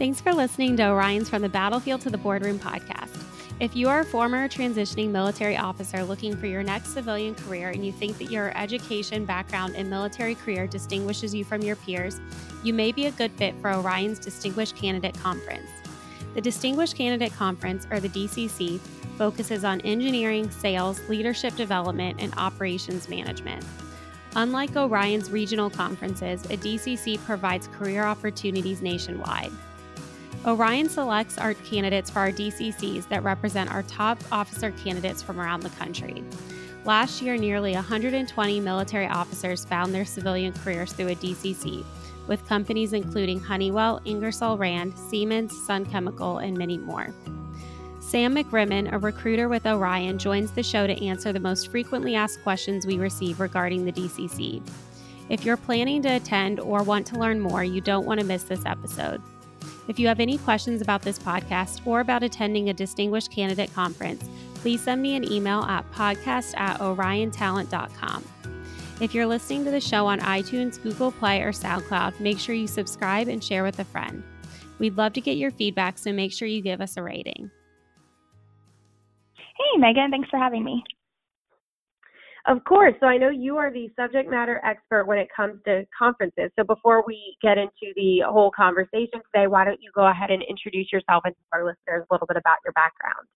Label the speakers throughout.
Speaker 1: Thanks for listening to Orion's From the Battlefield to the Boardroom podcast. If you are a former transitioning military officer looking for your next civilian career and you think that your education, background, and military career distinguishes you from your peers, you may be a good fit for Orion's Distinguished Candidate Conference. The Distinguished Candidate Conference, or the DCC, focuses on engineering, sales, leadership development, and operations management. Unlike Orion's regional conferences, a DCC provides career opportunities nationwide. Orion selects our candidates for our DCCs that represent our top officer candidates from around the country. Last year, nearly 120 military officers found their civilian careers through a DCC, with companies including Honeywell, Ingersoll Rand, Siemens, Sun Chemical, and many more. Sam McRimmon, a recruiter with Orion, joins the show to answer the most frequently asked questions we receive regarding the DCC. If you're planning to attend or want to learn more, you don't want to miss this episode. If you have any questions about this podcast or about attending a distinguished candidate conference, please send me an email at podcast at oriontalent.com. If you're listening to the show on iTunes, Google Play, or SoundCloud, make sure you subscribe and share with a friend. We'd love to get your feedback, so make sure you give us a rating.
Speaker 2: Hey, Megan, thanks for having me.
Speaker 3: Of course. So I know you are the subject matter expert when it comes to conferences. So before we get into the whole conversation today, why don't you go ahead and introduce yourself and tell our listeners a little bit about your background?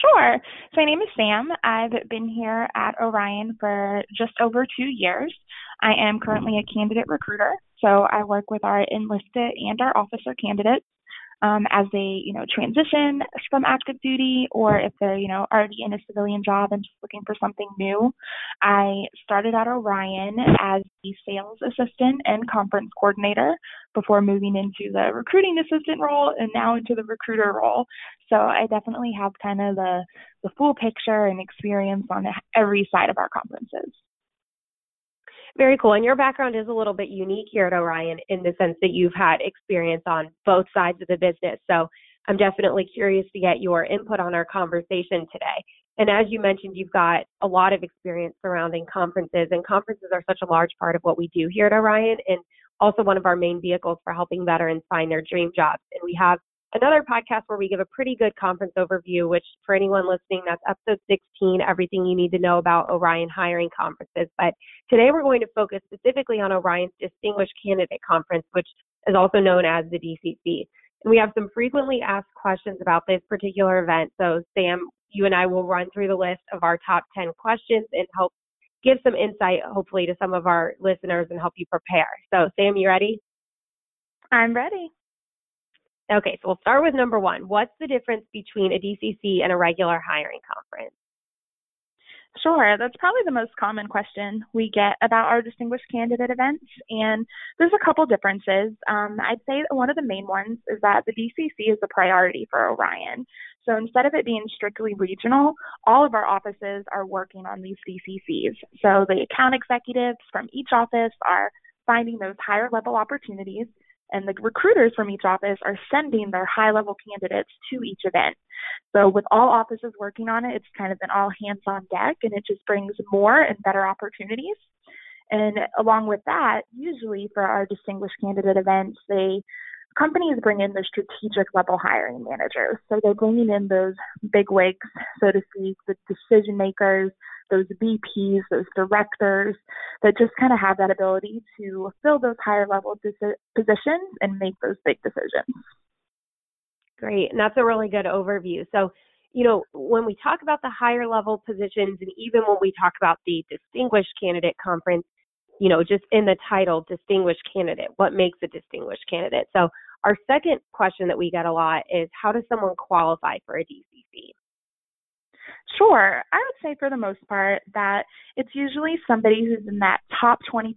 Speaker 2: Sure. So my name is Sam. I've been here at Orion for just over two years. I am currently a candidate recruiter. So I work with our enlisted and our officer candidates um, as they, you know, transition from active duty or if they're, you know, already in a civilian job and just looking for something new. I started at Orion as the sales assistant and conference coordinator before moving into the recruiting assistant role and now into the recruiter role. So I definitely have kind of the, the full picture and experience on every side of our conferences.
Speaker 3: Very cool. And your background is a little bit unique here at Orion in the sense that you've had experience on both sides of the business. So I'm definitely curious to get your input on our conversation today. And as you mentioned, you've got a lot of experience surrounding conferences, and conferences are such a large part of what we do here at Orion and also one of our main vehicles for helping veterans find their dream jobs. And we have another podcast where we give a pretty good conference overview, which for anyone listening, that's episode 16, everything you need to know about Orion hiring conferences. But today we're going to focus specifically on Orion's Distinguished Candidate Conference, which is also known as the DCC. And we have some frequently asked questions about this particular event. So, Sam, you and I will run through the list of our top 10 questions and help give some insight, hopefully, to some of our listeners and help you prepare. So, Sam, you ready?
Speaker 2: I'm ready.
Speaker 3: Okay, so we'll start with number one. What's the difference between a DCC and a regular hiring conference?
Speaker 2: Sure, that's probably the most common question we get about our distinguished candidate events, and there's a couple differences. Um, I'd say one of the main ones is that the DCC is a priority for Orion. So instead of it being strictly regional, all of our offices are working on these DCCs. So the account executives from each office are finding those higher level opportunities and the recruiters from each office are sending their high level candidates to each event. So, with all offices working on it, it's kind of an all hands on deck, and it just brings more and better opportunities. And along with that, usually for our distinguished candidate events, they companies bring in the strategic level hiring managers. So they're bringing in those big wigs, so to speak, the decision makers, those VPs, those directors that just kind of have that ability to fill those higher level positions and make those big decisions.
Speaker 3: Great. And that's a really good overview. So, you know, when we talk about the higher level positions and even when we talk about the distinguished candidate conference, you know, just in the title, distinguished candidate, what makes a distinguished candidate? So, our second question that we get a lot is how does someone qualify for a DCC?
Speaker 2: Sure. I would say for the most part that it's usually somebody who's in that top 20%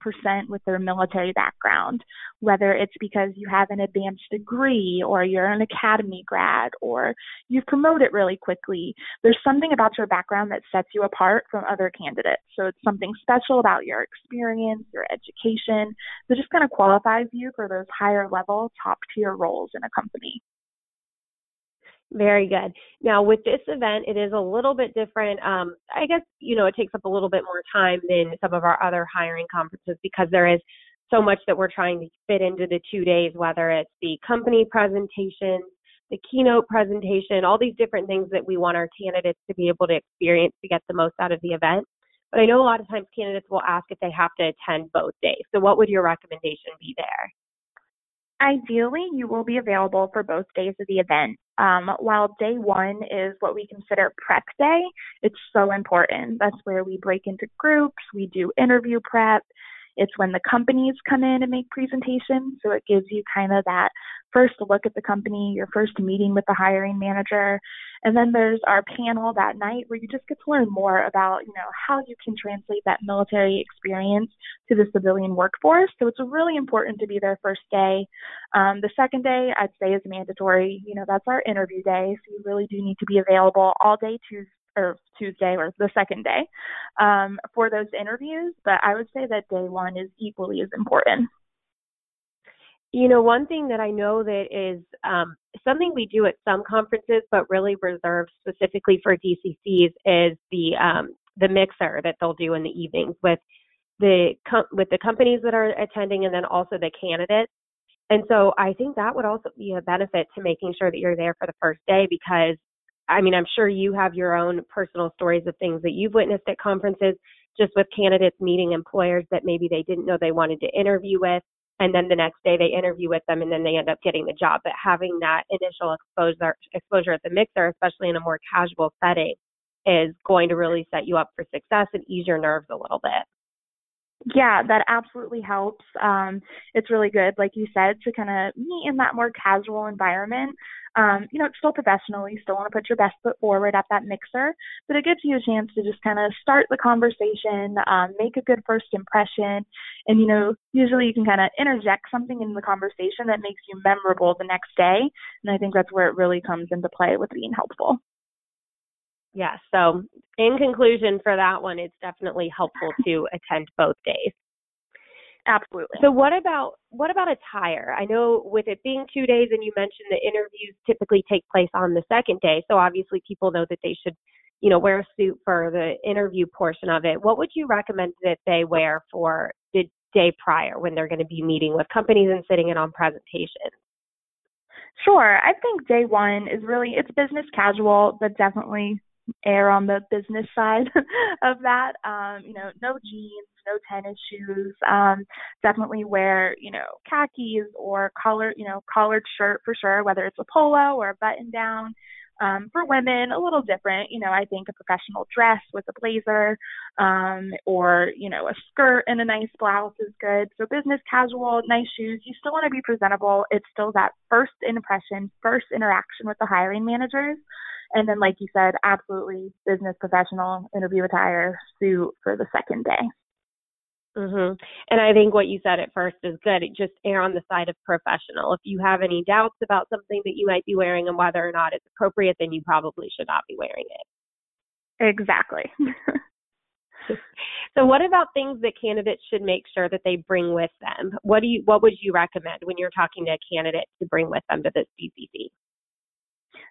Speaker 2: with their military background, whether it's because you have an advanced degree or you're an academy grad or you've promoted really quickly. There's something about your background that sets you apart from other candidates. So it's something special about your experience, your education that just kind of qualifies you for those higher level, top tier roles in a company.
Speaker 3: Very good. Now, with this event, it is a little bit different. Um, I guess, you know, it takes up a little bit more time than some of our other hiring conferences because there is so much that we're trying to fit into the two days, whether it's the company presentation, the keynote presentation, all these different things that we want our candidates to be able to experience to get the most out of the event. But I know a lot of times candidates will ask if they have to attend both days. So, what would your recommendation be there?
Speaker 2: Ideally, you will be available for both days of the event. Um, while day one is what we consider prep day, it's so important. That's where we break into groups, we do interview prep, it's when the companies come in and make presentations. So it gives you kind of that first look at the company, your first meeting with the hiring manager. And then there's our panel that night where you just get to learn more about, you know, how you can translate that military experience to the civilian workforce. So it's really important to be there first day. Um, the second day, I'd say, is mandatory. You know, that's our interview day. So you really do need to be available all day Tuesday or Tuesday or the second day um, for those interviews. But I would say that day one is equally as important.
Speaker 3: You know, one thing that I know that is um, something we do at some conferences, but really reserved specifically for DCCs, is the um, the mixer that they'll do in the evenings with the com- with the companies that are attending, and then also the candidates. And so I think that would also be a benefit to making sure that you're there for the first day because I mean, I'm sure you have your own personal stories of things that you've witnessed at conferences, just with candidates meeting employers that maybe they didn't know they wanted to interview with. And then the next day they interview with them and then they end up getting the job. But having that initial exposure exposure at the mixer, especially in a more casual setting, is going to really set you up for success and ease your nerves a little bit.
Speaker 2: Yeah, that absolutely helps. Um, it's really good, like you said, to kind of meet in that more casual environment. Um, you know, it's still professional. You still want to put your best foot forward at that mixer, but it gives you a chance to just kind of start the conversation, um, make a good first impression, and you know, usually you can kind of interject something in the conversation that makes you memorable the next day. And I think that's where it really comes into play with being helpful.
Speaker 3: Yeah. So, in conclusion, for that one, it's definitely helpful to attend both days.
Speaker 2: Absolutely.
Speaker 3: So what about what about attire? I know with it being two days, and you mentioned the interviews typically take place on the second day, so obviously people know that they should, you know, wear a suit for the interview portion of it. What would you recommend that they wear for the day prior when they're going to be meeting with companies and sitting in on presentations?
Speaker 2: Sure. I think day one is really it's business casual, but definitely err on the business side of that. Um, you know, no jeans, no tennis shoes. Um, definitely wear, you know, khakis or collar, you know, collared shirt for sure, whether it's a polo or a button down. Um, for women, a little different. You know, I think a professional dress with a blazer, um, or you know, a skirt and a nice blouse is good. So business casual, nice shoes. You still want to be presentable. It's still that first impression, first interaction with the hiring managers. And then, like you said, absolutely business professional interview attire suit for the second day.
Speaker 3: Mm-hmm. And I think what you said at first is good. It just err on the side of professional. If you have any doubts about something that you might be wearing and whether or not it's appropriate, then you probably should not be wearing it.
Speaker 2: Exactly.
Speaker 3: so what about things that candidates should make sure that they bring with them? What do you what would you recommend when you're talking to a candidate to bring with them to this DCC?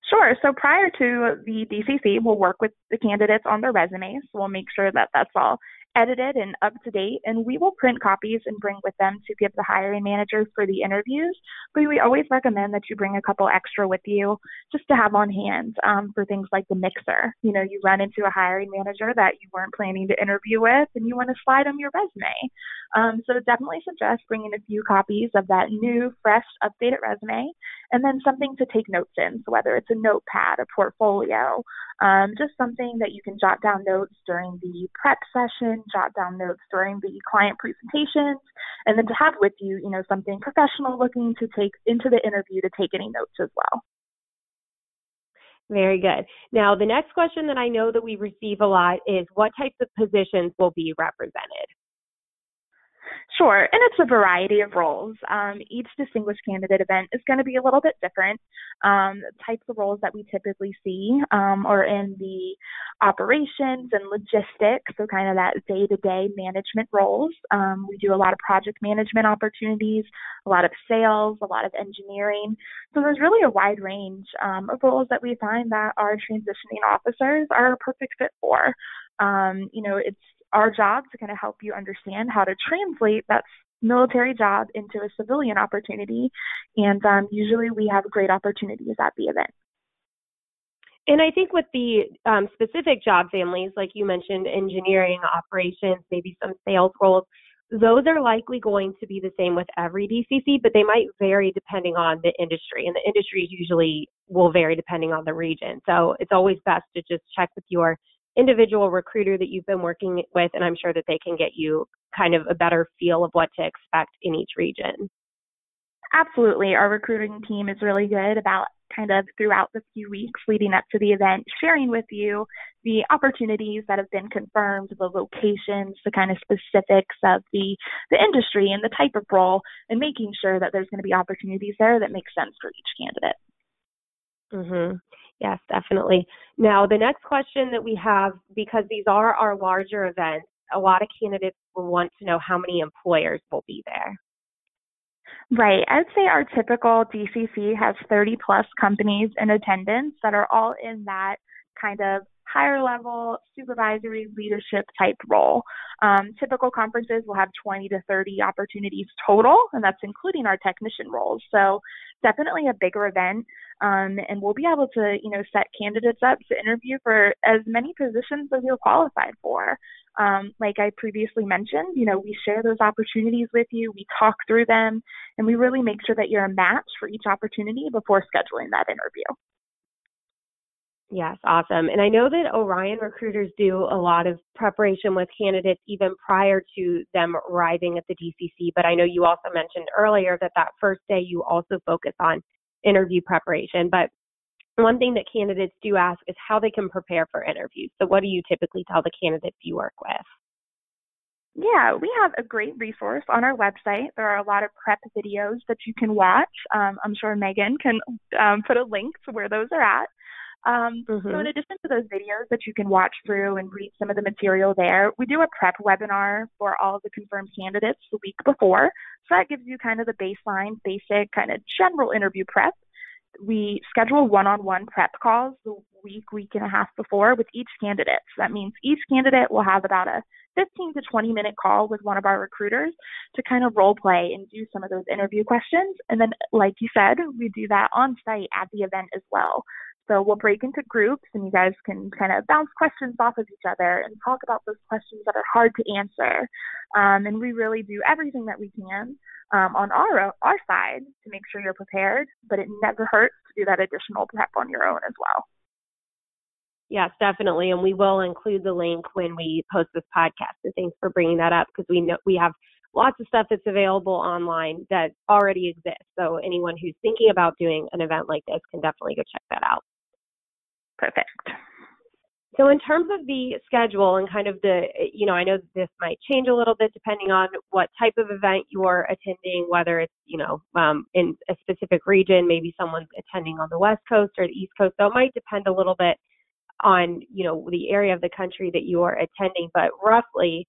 Speaker 2: Sure. So prior to the DCC, we'll work with the candidates on their resumes. We'll make sure that that's all edited and up to date, and we will print copies and bring with them to give the hiring managers for the interviews. But we always recommend that you bring a couple extra with you just to have on hand um, for things like the mixer. You know, you run into a hiring manager that you weren't planning to interview with, and you want to slide them your resume. Um, so definitely suggest bringing a few copies of that new, fresh, updated resume, and then something to take notes in. So whether it's a notepad, a portfolio, um, just something that you can jot down notes during the prep session, jot down notes during the client presentations, and then to have with you, you know, something professional looking to take into the interview to take any notes as well.
Speaker 3: Very good. Now, the next question that I know that we receive a lot is what types of positions will be represented?
Speaker 2: Sure, and it's a variety of roles. Um, each distinguished candidate event is going to be a little bit different. Um, types of roles that we typically see um, are in the operations and logistics, so kind of that day to day management roles. Um, we do a lot of project management opportunities, a lot of sales, a lot of engineering. So there's really a wide range um, of roles that we find that our transitioning officers are a perfect fit for. Um, you know, it's our job to kind of help you understand how to translate that military job into a civilian opportunity. And um, usually we have great opportunities at the event.
Speaker 3: And I think with the um, specific job families, like you mentioned, engineering, operations, maybe some sales roles, those are likely going to be the same with every DCC, but they might vary depending on the industry. And the industries usually will vary depending on the region. So it's always best to just check with your individual recruiter that you've been working with, and I'm sure that they can get you kind of a better feel of what to expect in each region.
Speaker 2: Absolutely. Our recruiting team is really good about kind of throughout the few weeks leading up to the event, sharing with you the opportunities that have been confirmed, the locations, the kind of specifics of the, the industry and the type of role, and making sure that there's going to be opportunities there that make sense for each candidate.
Speaker 3: Mm-hmm. Yes, definitely. Now, the next question that we have, because these are our larger events, a lot of candidates will want to know how many employers will be there.
Speaker 2: Right. I'd say our typical DCC has 30 plus companies in attendance that are all in that kind of higher level supervisory leadership type role. Um, typical conferences will have 20 to 30 opportunities total, and that's including our technician roles. So definitely a bigger event, um, and we'll be able to, you know, set candidates up to interview for as many positions as you're qualified for. Um, like I previously mentioned, you know, we share those opportunities with you, we talk through them, and we really make sure that you're a match for each opportunity before scheduling that interview.
Speaker 3: Yes, awesome. And I know that Orion recruiters do a lot of preparation with candidates even prior to them arriving at the DCC. But I know you also mentioned earlier that that first day you also focus on interview preparation. But one thing that candidates do ask is how they can prepare for interviews. So, what do you typically tell the candidates you work with?
Speaker 2: Yeah, we have a great resource on our website. There are a lot of prep videos that you can watch. Um, I'm sure Megan can um, put a link to where those are at. Um, mm-hmm. So, in addition to those videos that you can watch through and read some of the material there, we do a prep webinar for all the confirmed candidates the week before. So, that gives you kind of the baseline, basic, kind of general interview prep we schedule one-on-one prep calls the week, week and a half before with each candidate. So that means each candidate will have about a 15 to 20 minute call with one of our recruiters to kind of role play and do some of those interview questions. And then, like you said, we do that on site at the event as well. So we'll break into groups and you guys can kind of bounce questions off of each other and talk about those questions that are hard to answer. Um, and we really do everything that we can um, on our our side to make sure you're prepared, but it never hurts to do that additional prep on your own as well.
Speaker 3: Yes, definitely, and we will include the link when we post this podcast. So thanks for bringing that up because we know we have lots of stuff that's available online that already exists. So anyone who's thinking about doing an event like this can definitely go check that out.
Speaker 2: Perfect.
Speaker 3: So, in terms of the schedule and kind of the, you know, I know this might change a little bit depending on what type of event you're attending, whether it's, you know, um, in a specific region, maybe someone's attending on the West Coast or the East Coast. So, it might depend a little bit on, you know, the area of the country that you are attending. But roughly,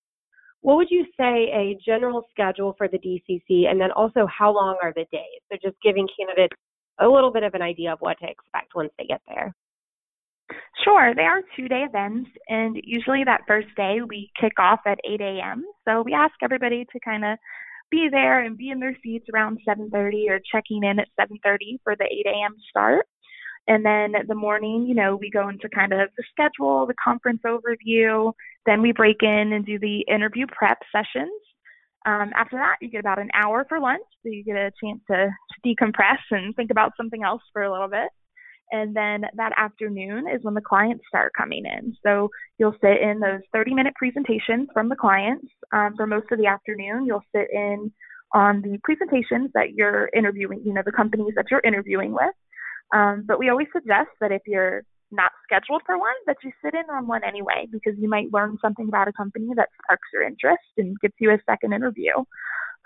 Speaker 3: what would you say a general schedule for the DCC? And then also, how long are the days? So, just giving candidates a little bit of an idea of what to expect once they get there.
Speaker 2: Sure, they are two day events, and usually that first day we kick off at 8 a.m. So we ask everybody to kind of be there and be in their seats around 7:30 or checking in at 7:30 for the 8 a.m. start. And then the morning, you know, we go into kind of the schedule, the conference overview. Then we break in and do the interview prep sessions. Um, after that, you get about an hour for lunch, so you get a chance to, to decompress and think about something else for a little bit. And then that afternoon is when the clients start coming in. So you'll sit in those 30 minute presentations from the clients. Um, for most of the afternoon, you'll sit in on the presentations that you're interviewing, you know, the companies that you're interviewing with. Um, but we always suggest that if you're not scheduled for one, that you sit in on one anyway, because you might learn something about a company that sparks your interest and gives you a second interview.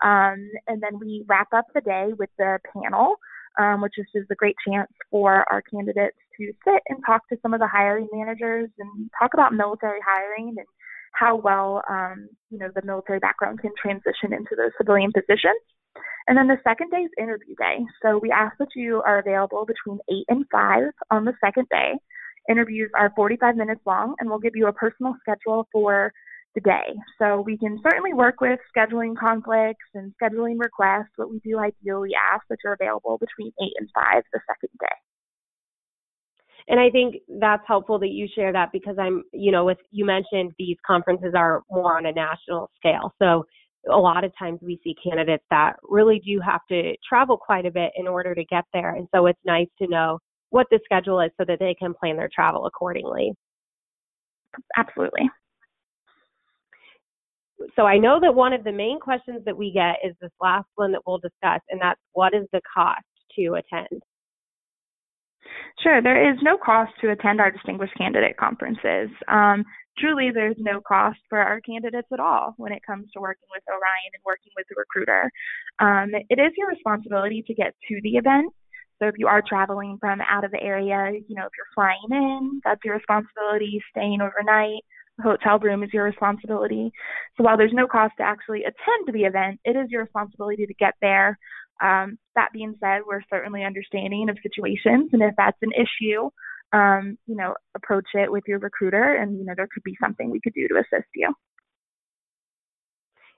Speaker 2: Um, and then we wrap up the day with the panel um, which is just a great chance for our candidates to sit and talk to some of the hiring managers and talk about military hiring and how well um, you know the military background can transition into those civilian positions. And then the second day is interview day. So we ask that you are available between 8 and 5 on the second day. Interviews are 45 minutes long, and we'll give you a personal schedule for the day. So we can certainly work with scheduling conflicts and scheduling requests, but we do ideally ask that you're available between 8 and 5 the second day.
Speaker 3: And I think that's helpful that you share that because I'm, you know, with you mentioned these conferences are more on a national scale. So a lot of times we see candidates that really do have to travel quite a bit in order to get there. And so it's nice to know what the schedule is so that they can plan their travel accordingly.
Speaker 2: Absolutely.
Speaker 3: So I know that one of the main questions that we get is this last one that we'll discuss, and that's what is the cost to attend?
Speaker 2: Sure, there is no cost to attend our Distinguished Candidate conferences. Um, truly, there's no cost for our candidates at all when it comes to working with Orion and working with the recruiter. Um, it is your responsibility to get to the event. So if you are traveling from out of the area, you know, if you're flying in, that's your responsibility. Staying overnight, hotel room is your responsibility. So while there's no cost to actually attend the event, it is your responsibility to get there. Um, that being said, we're certainly understanding of situations, and if that's an issue, um, you know, approach it with your recruiter, and you know, there could be something we could do to assist you.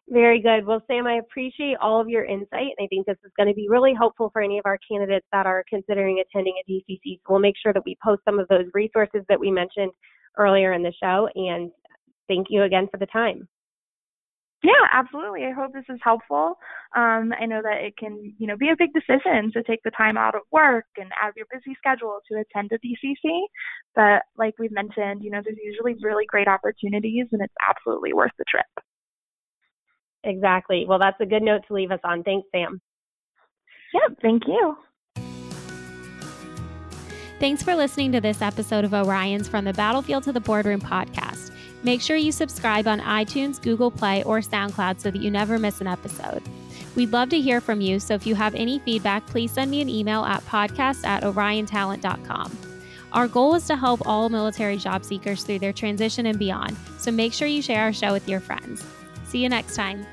Speaker 3: Very good. Well, Sam, I appreciate all of your insight, and I think this is going to be really helpful for any of our candidates that are considering attending a DCC. So we'll make sure that we post some of those resources that we mentioned earlier in the show. And thank you again for the time.
Speaker 2: Yeah, absolutely. I hope this is helpful. Um, I know that it can, you know, be a big decision to take the time out of work and out of your busy schedule to attend a DCC. But like we've mentioned, you know, there's usually really great opportunities, and it's absolutely worth the trip.
Speaker 3: Exactly. Well, that's a good note to leave us on. Thanks, Sam.
Speaker 2: Yep. Thank you.
Speaker 1: Thanks for listening to this episode of Orion's From the Battlefield to the Boardroom podcast. Make sure you subscribe on iTunes, Google Play, or SoundCloud so that you never miss an episode. We'd love to hear from you, so if you have any feedback, please send me an email at podcast at oriontalent.com. Our goal is to help all military job seekers through their transition and beyond, so make sure you share our show with your friends. See you next time.